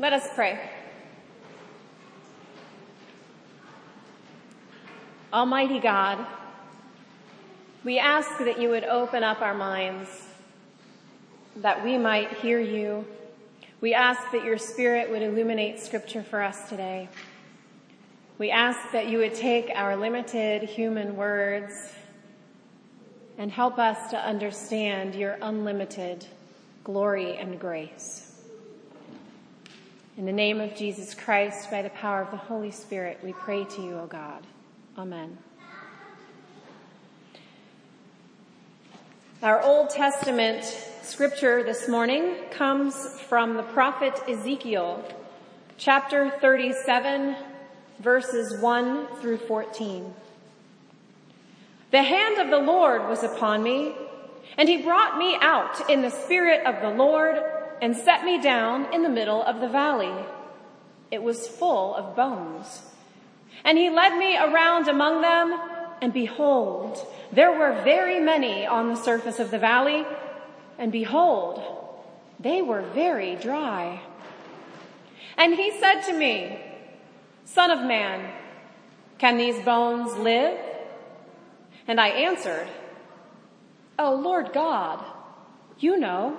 Let us pray. Almighty God, we ask that you would open up our minds that we might hear you. We ask that your spirit would illuminate scripture for us today. We ask that you would take our limited human words and help us to understand your unlimited glory and grace. In the name of Jesus Christ, by the power of the Holy Spirit, we pray to you, O God. Amen. Our Old Testament scripture this morning comes from the prophet Ezekiel, chapter 37, verses 1 through 14. The hand of the Lord was upon me, and he brought me out in the spirit of the Lord and set me down in the middle of the valley. It was full of bones. And he led me around among them, and behold, there were very many on the surface of the valley, and behold, they were very dry. And he said to me, Son of man, can these bones live? And I answered, Oh Lord God, you know.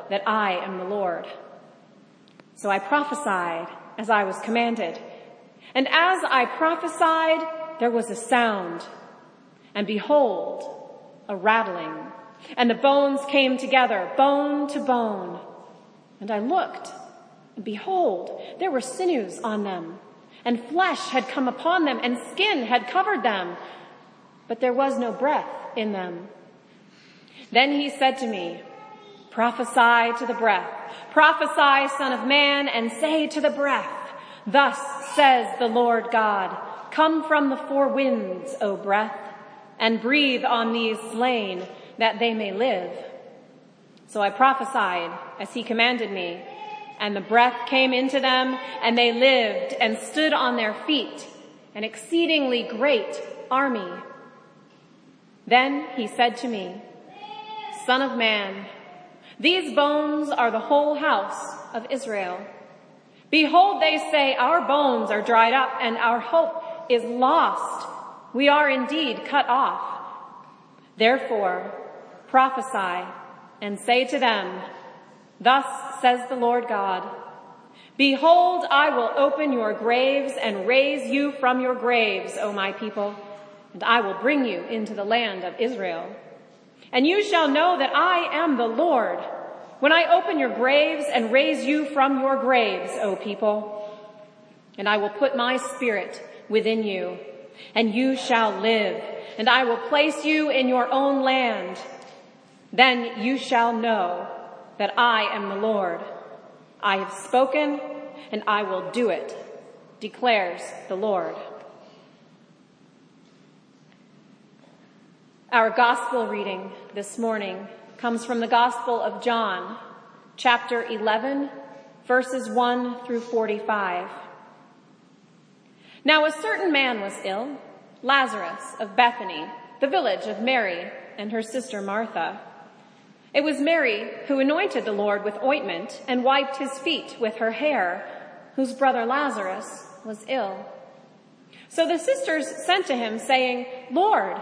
that I am the Lord. So I prophesied as I was commanded. And as I prophesied, there was a sound, and behold, a rattling, and the bones came together, bone to bone. And I looked, and behold, there were sinews on them, and flesh had come upon them, and skin had covered them, but there was no breath in them. Then he said to me, prophesy to the breath, prophesy son of man, and say to the breath, Thus says the Lord God, come from the four winds, O breath, and breathe on these slain that they may live. So I prophesied as he commanded me, and the breath came into them, and they lived and stood on their feet, an exceedingly great army. Then he said to me, Son of man, these bones are the whole house of Israel. Behold, they say, our bones are dried up and our hope is lost. We are indeed cut off. Therefore, prophesy and say to them, thus says the Lord God, behold, I will open your graves and raise you from your graves, O my people, and I will bring you into the land of Israel. And you shall know that I am the Lord when I open your graves and raise you from your graves, O people. And I will put my spirit within you and you shall live and I will place you in your own land. Then you shall know that I am the Lord. I have spoken and I will do it, declares the Lord. Our gospel reading this morning comes from the Gospel of John, chapter 11, verses 1 through 45. Now a certain man was ill, Lazarus of Bethany, the village of Mary and her sister Martha. It was Mary who anointed the Lord with ointment and wiped his feet with her hair, whose brother Lazarus was ill. So the sisters sent to him saying, Lord,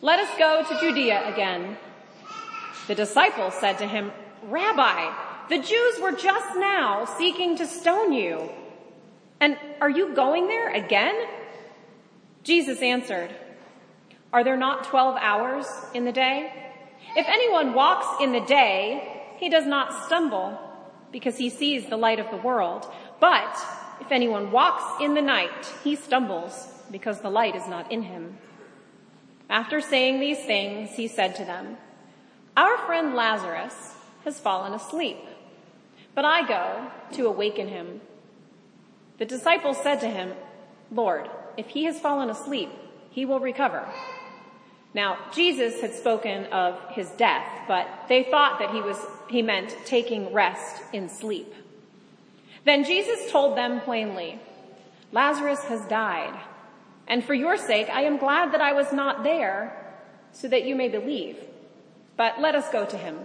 let us go to Judea again. The disciples said to him, Rabbi, The Jews were just now seeking to stone you. And are you going there again? Jesus answered, Are there not 12 hours in the day? If anyone walks in the day, he does not stumble because he sees the light of the world. But if anyone walks in the night, he stumbles because the light is not in him. After saying these things, he said to them, Our friend Lazarus has fallen asleep, but I go to awaken him. The disciples said to him, Lord, if he has fallen asleep, he will recover. Now, Jesus had spoken of his death, but they thought that he was, he meant taking rest in sleep. Then Jesus told them plainly, Lazarus has died, and for your sake I am glad that I was not there, so that you may believe. But let us go to him.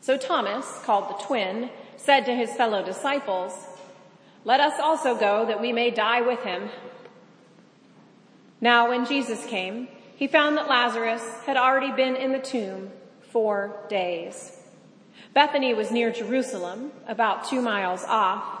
So Thomas, called the twin, said to his fellow disciples, let us also go that we may die with him. Now when Jesus came, he found that Lazarus had already been in the tomb four days. Bethany was near Jerusalem, about two miles off,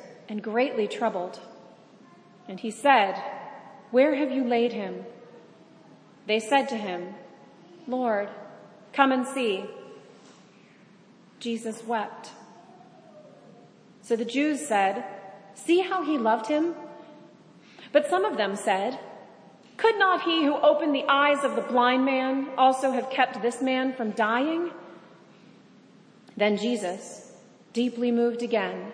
and greatly troubled. And he said, Where have you laid him? They said to him, Lord, come and see. Jesus wept. So the Jews said, See how he loved him? But some of them said, could not he who opened the eyes of the blind man also have kept this man from dying? Then Jesus, deeply moved again,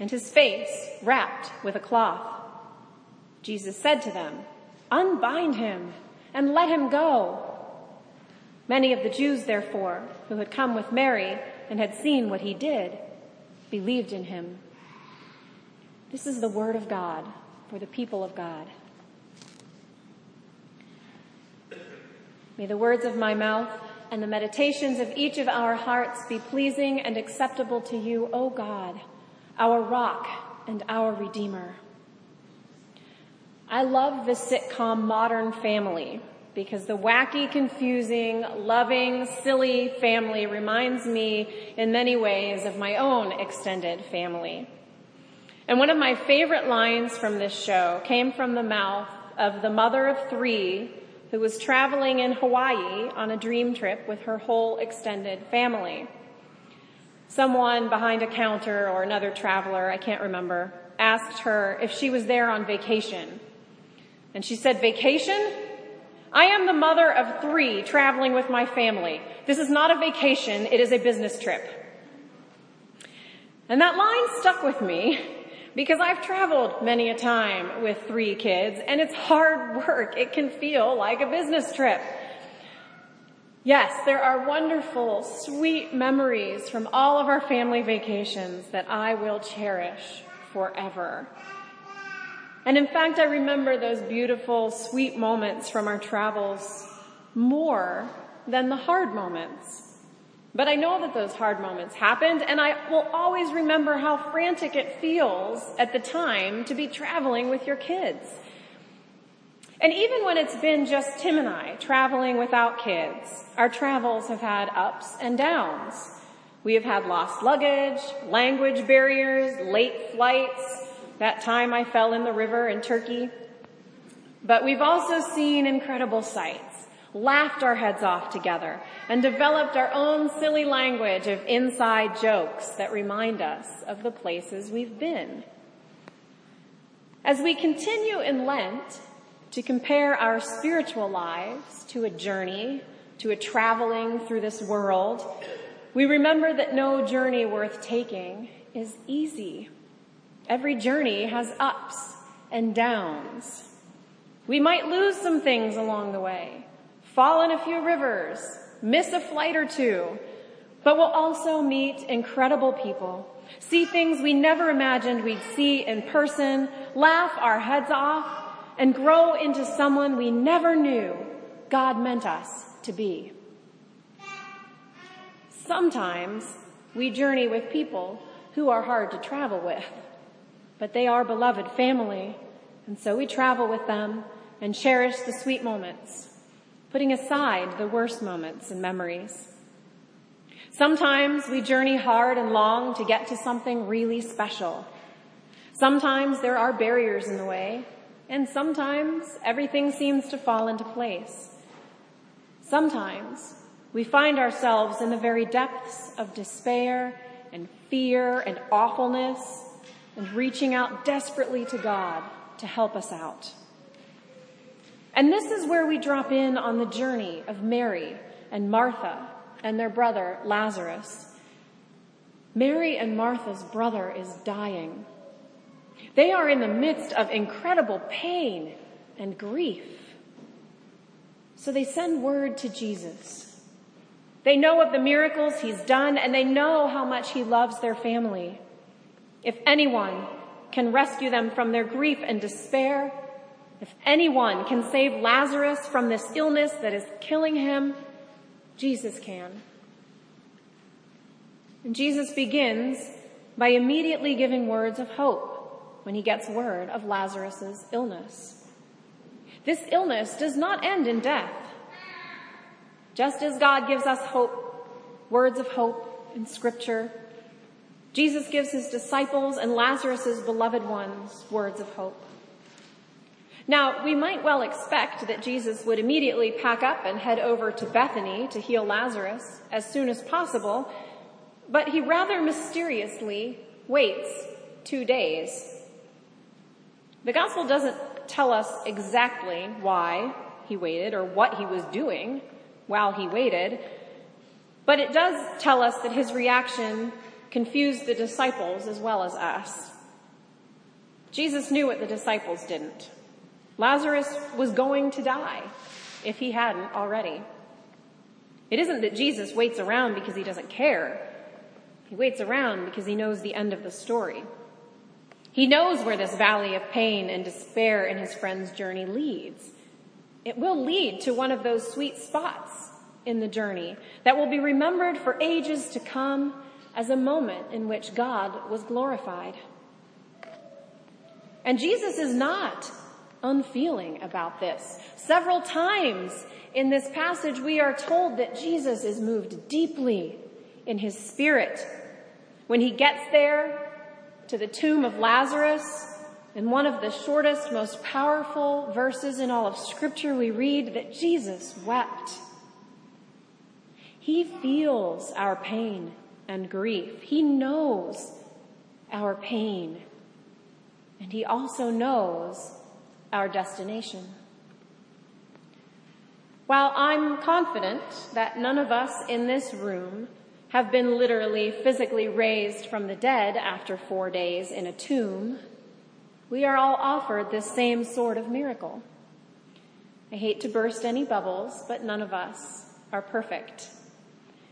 and his face wrapped with a cloth. Jesus said to them, unbind him and let him go. Many of the Jews, therefore, who had come with Mary and had seen what he did, believed in him. This is the word of God for the people of God. May the words of my mouth and the meditations of each of our hearts be pleasing and acceptable to you, O God, our rock and our redeemer. I love the sitcom Modern Family because the wacky, confusing, loving, silly family reminds me in many ways of my own extended family. And one of my favorite lines from this show came from the mouth of the mother of three who was traveling in Hawaii on a dream trip with her whole extended family. Someone behind a counter or another traveler, I can't remember, asked her if she was there on vacation. And she said, vacation? I am the mother of three traveling with my family. This is not a vacation, it is a business trip. And that line stuck with me because I've traveled many a time with three kids and it's hard work. It can feel like a business trip. Yes, there are wonderful, sweet memories from all of our family vacations that I will cherish forever. And in fact, I remember those beautiful, sweet moments from our travels more than the hard moments. But I know that those hard moments happened and I will always remember how frantic it feels at the time to be traveling with your kids. And even when it's been just Tim and I traveling without kids, our travels have had ups and downs. We have had lost luggage, language barriers, late flights, that time I fell in the river in Turkey. But we've also seen incredible sights, laughed our heads off together, and developed our own silly language of inside jokes that remind us of the places we've been. As we continue in Lent to compare our spiritual lives to a journey, to a traveling through this world, we remember that no journey worth taking is easy. Every journey has ups and downs. We might lose some things along the way, fall in a few rivers, miss a flight or two, but we'll also meet incredible people, see things we never imagined we'd see in person, laugh our heads off, and grow into someone we never knew God meant us to be. Sometimes we journey with people who are hard to travel with but they are beloved family, and so we travel with them and cherish the sweet moments, putting aside the worst moments and memories. Sometimes we journey hard and long to get to something really special. Sometimes there are barriers in the way, and sometimes everything seems to fall into place. Sometimes we find ourselves in the very depths of despair and fear and awfulness and reaching out desperately to God to help us out. And this is where we drop in on the journey of Mary and Martha and their brother Lazarus. Mary and Martha's brother is dying. They are in the midst of incredible pain and grief. So they send word to Jesus. They know of the miracles he's done and they know how much he loves their family. If anyone can rescue them from their grief and despair, if anyone can save Lazarus from this illness that is killing him, Jesus can. And Jesus begins by immediately giving words of hope when he gets word of Lazarus' illness. This illness does not end in death. Just as God gives us hope, words of hope in scripture, Jesus gives his disciples and Lazarus' beloved ones words of hope. Now, we might well expect that Jesus would immediately pack up and head over to Bethany to heal Lazarus as soon as possible, but he rather mysteriously waits two days. The gospel doesn't tell us exactly why he waited or what he was doing while he waited, but it does tell us that his reaction confused the disciples as well as us. Jesus knew what the disciples didn't. Lazarus was going to die if he hadn't already. It isn't that Jesus waits around because he doesn't care. He waits around because he knows the end of the story. He knows where this valley of pain and despair in his friend's journey leads. It will lead to one of those sweet spots in the journey that will be remembered for ages to come as a moment in which God was glorified. And Jesus is not unfeeling about this. Several times in this passage, we are told that Jesus is moved deeply in his spirit. When he gets there to the tomb of Lazarus, in one of the shortest, most powerful verses in all of scripture, we read that Jesus wept. He feels our pain and grief. He knows our pain. And he also knows our destination. While I'm confident that none of us in this room have been literally physically raised from the dead after four days in a tomb, we are all offered this same sort of miracle. I hate to burst any bubbles, but none of us are perfect.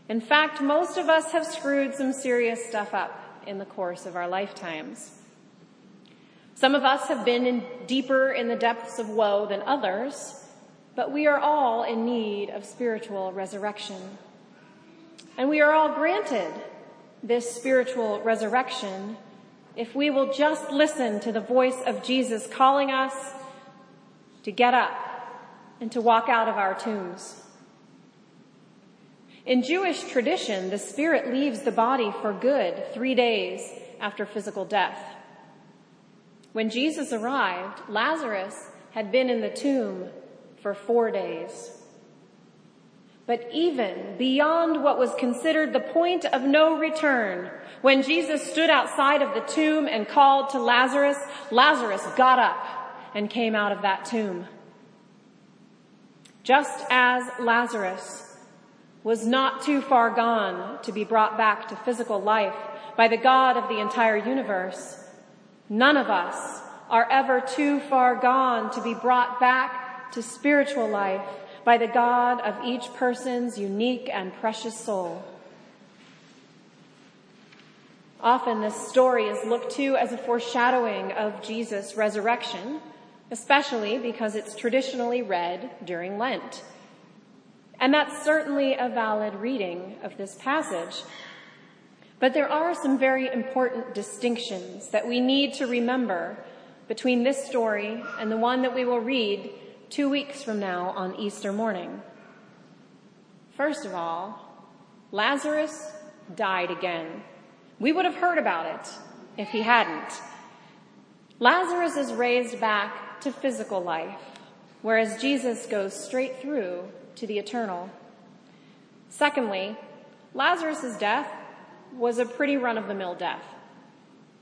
In fact, most of us have screwed some serious stuff up in the course of our lifetimes. Some of us have been in deeper in the depths of woe than others, but we are all in need of spiritual resurrection. And we are all granted this spiritual resurrection if we will just listen to the voice of Jesus calling us to get up and to walk out of our tombs. In Jewish tradition, the spirit leaves the body for good three days after physical death. When Jesus arrived, Lazarus had been in the tomb for four days. But even beyond what was considered the point of no return, when Jesus stood outside of the tomb and called to Lazarus, Lazarus got up and came out of that tomb. Just as Lazarus was not too far gone to be brought back to physical life by the God of the entire universe, none of us are ever too far gone to be brought back to spiritual life by the God of each person's unique and precious soul. Often this story is looked to as a foreshadowing of Jesus' resurrection, especially because it's traditionally read during Lent. And that's certainly a valid reading of this passage. But there are some very important distinctions that we need to remember between this story and the one that we will read two weeks from now on Easter morning. First of all, Lazarus died again. We would have heard about it if he hadn't. Lazarus is raised back to physical life, whereas Jesus goes straight through to the eternal. Secondly, Lazarus' death was a pretty run of the mill death.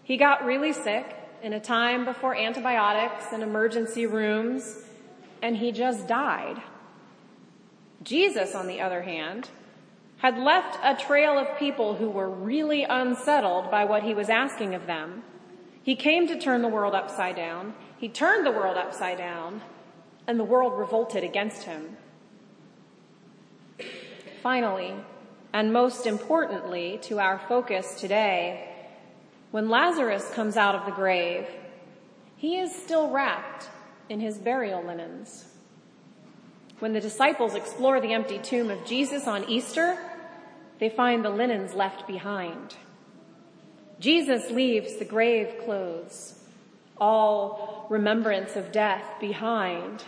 He got really sick in a time before antibiotics and emergency rooms and he just died. Jesus, on the other hand, had left a trail of people who were really unsettled by what he was asking of them. He came to turn the world upside down. He turned the world upside down and the world revolted against him. Finally, and most importantly to our focus today, when Lazarus comes out of the grave, he is still wrapped in his burial linens. When the disciples explore the empty tomb of Jesus on Easter, they find the linens left behind. Jesus leaves the grave clothes, all remembrance of death behind,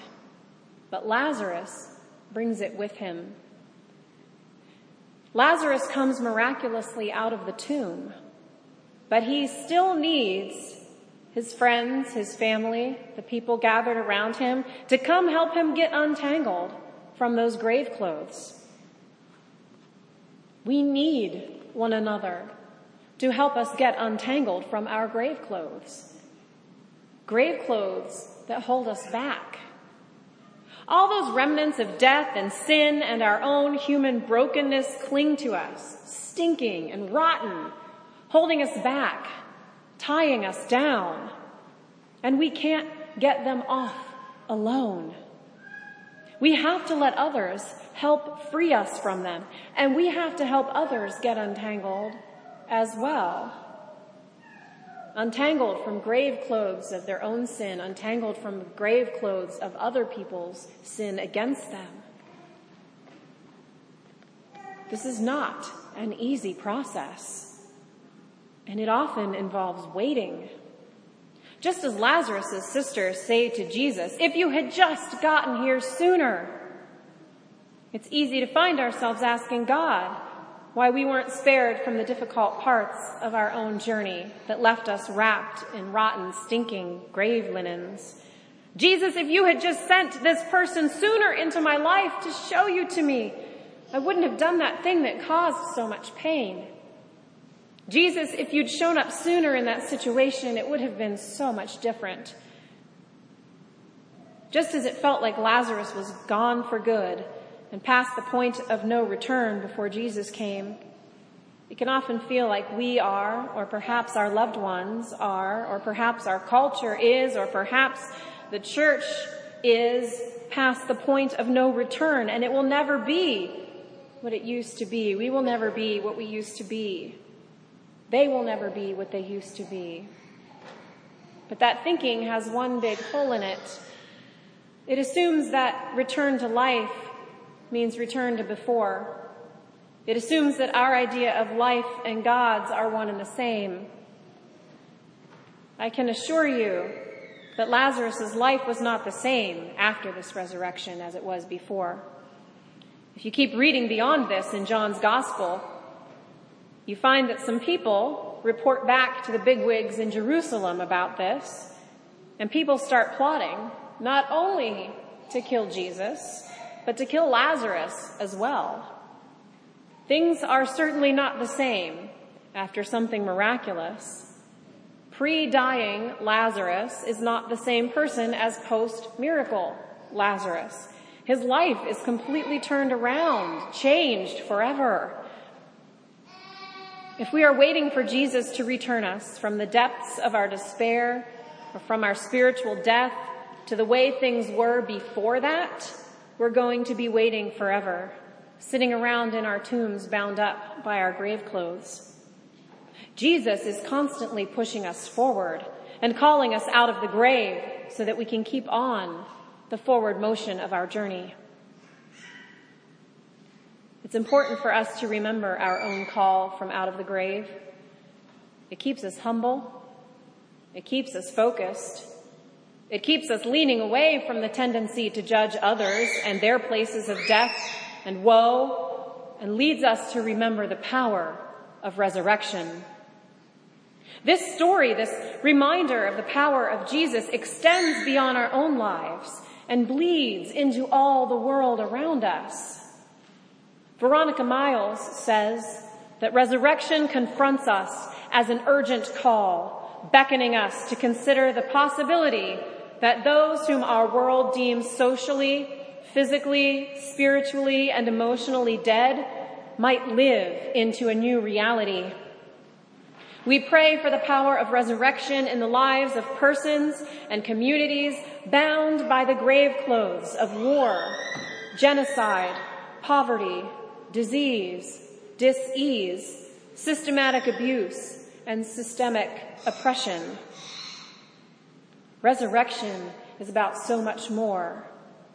but Lazarus brings it with him. Lazarus comes miraculously out of the tomb, but he still needs his friends, his family, the people gathered around him to come help him get untangled from those grave clothes. We need one another to help us get untangled from our grave clothes. Grave clothes that hold us back. All those remnants of death and sin and our own human brokenness cling to us, stinking and rotten, holding us back, tying us down. And we can't get them off alone. We have to let others help free us from them. And we have to help others get untangled as well. Untangled from grave clothes of their own sin, untangled from grave clothes of other people's sin against them. This is not an easy process. And it often involves waiting. Just as Lazarus' sisters say to Jesus, if you had just gotten here sooner, it's easy to find ourselves asking God why we weren't spared from the difficult parts of our own journey that left us wrapped in rotten, stinking grave linens. Jesus, if you had just sent this person sooner into my life to show you to me, I wouldn't have done that thing that caused so much pain. Jesus, if you'd shown up sooner in that situation, it would have been so much different. Just as it felt like Lazarus was gone for good and past the point of no return before Jesus came, it can often feel like we are, or perhaps our loved ones are, or perhaps our culture is, or perhaps the church is past the point of no return and it will never be what it used to be. We will never be what we used to be. They will never be what they used to be. But that thinking has one big hole in it. It assumes that return to life means return to before. It assumes that our idea of life and God's are one and the same. I can assure you that Lazarus' life was not the same after this resurrection as it was before. If you keep reading beyond this in John's gospel, you find that some people report back to the bigwigs in Jerusalem about this, and people start plotting not only to kill Jesus, but to kill Lazarus as well. Things are certainly not the same after something miraculous. Pre-dying Lazarus is not the same person as post-miracle Lazarus. His life is completely turned around, changed forever. If we are waiting for Jesus to return us from the depths of our despair or from our spiritual death to the way things were before that, we're going to be waiting forever, sitting around in our tombs bound up by our grave clothes. Jesus is constantly pushing us forward and calling us out of the grave so that we can keep on the forward motion of our journey. It's important for us to remember our own call from out of the grave. It keeps us humble. It keeps us focused. It keeps us leaning away from the tendency to judge others and their places of death and woe and leads us to remember the power of resurrection. This story, this reminder of the power of Jesus extends beyond our own lives and bleeds into all the world around us. Veronica Miles says that resurrection confronts us as an urgent call, beckoning us to consider the possibility that those whom our world deems socially, physically, spiritually, and emotionally dead might live into a new reality. We pray for the power of resurrection in the lives of persons and communities bound by the grave clothes of war, genocide, poverty, disease, disease, systematic abuse, and systemic oppression. Resurrection is about so much more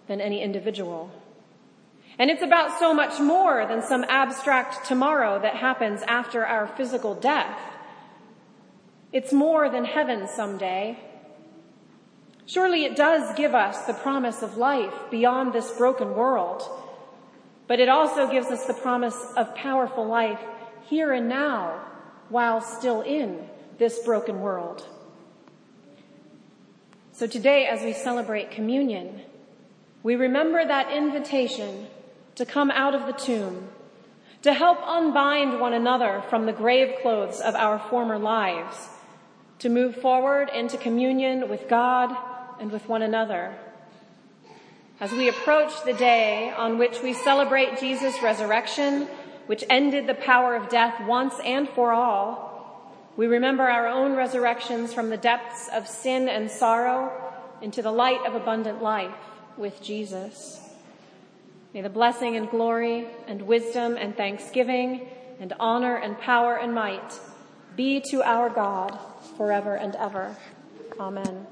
than any individual. And it's about so much more than some abstract tomorrow that happens after our physical death. It's more than heaven someday. Surely it does give us the promise of life beyond this broken world, but it also gives us the promise of powerful life here and now while still in this broken world. So today as we celebrate communion, we remember that invitation to come out of the tomb, to help unbind one another from the grave clothes of our former lives, to move forward into communion with God and with one another. As we approach the day on which we celebrate Jesus' resurrection, which ended the power of death once and for all, we remember our own resurrections from the depths of sin and sorrow into the light of abundant life with Jesus. May the blessing and glory and wisdom and thanksgiving and honor and power and might be to our God forever and ever. Amen.